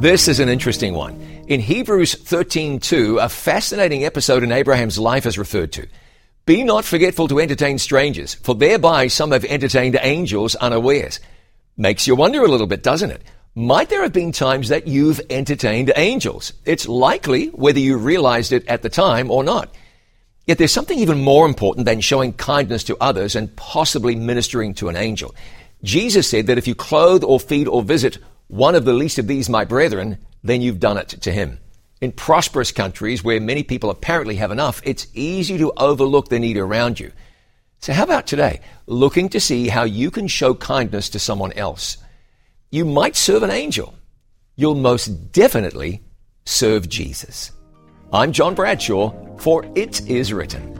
This is an interesting one. In Hebrews 13:2, a fascinating episode in Abraham's life is referred to. Be not forgetful to entertain strangers, for thereby some have entertained angels unawares. Makes you wonder a little bit, doesn't it? Might there have been times that you've entertained angels? It's likely whether you realized it at the time or not. Yet there's something even more important than showing kindness to others and possibly ministering to an angel. Jesus said that if you clothe or feed or visit one of the least of these, my brethren, then you've done it to him. In prosperous countries where many people apparently have enough, it's easy to overlook the need around you. So how about today, looking to see how you can show kindness to someone else? You might serve an angel. You'll most definitely serve Jesus. I'm John Bradshaw for It Is Written.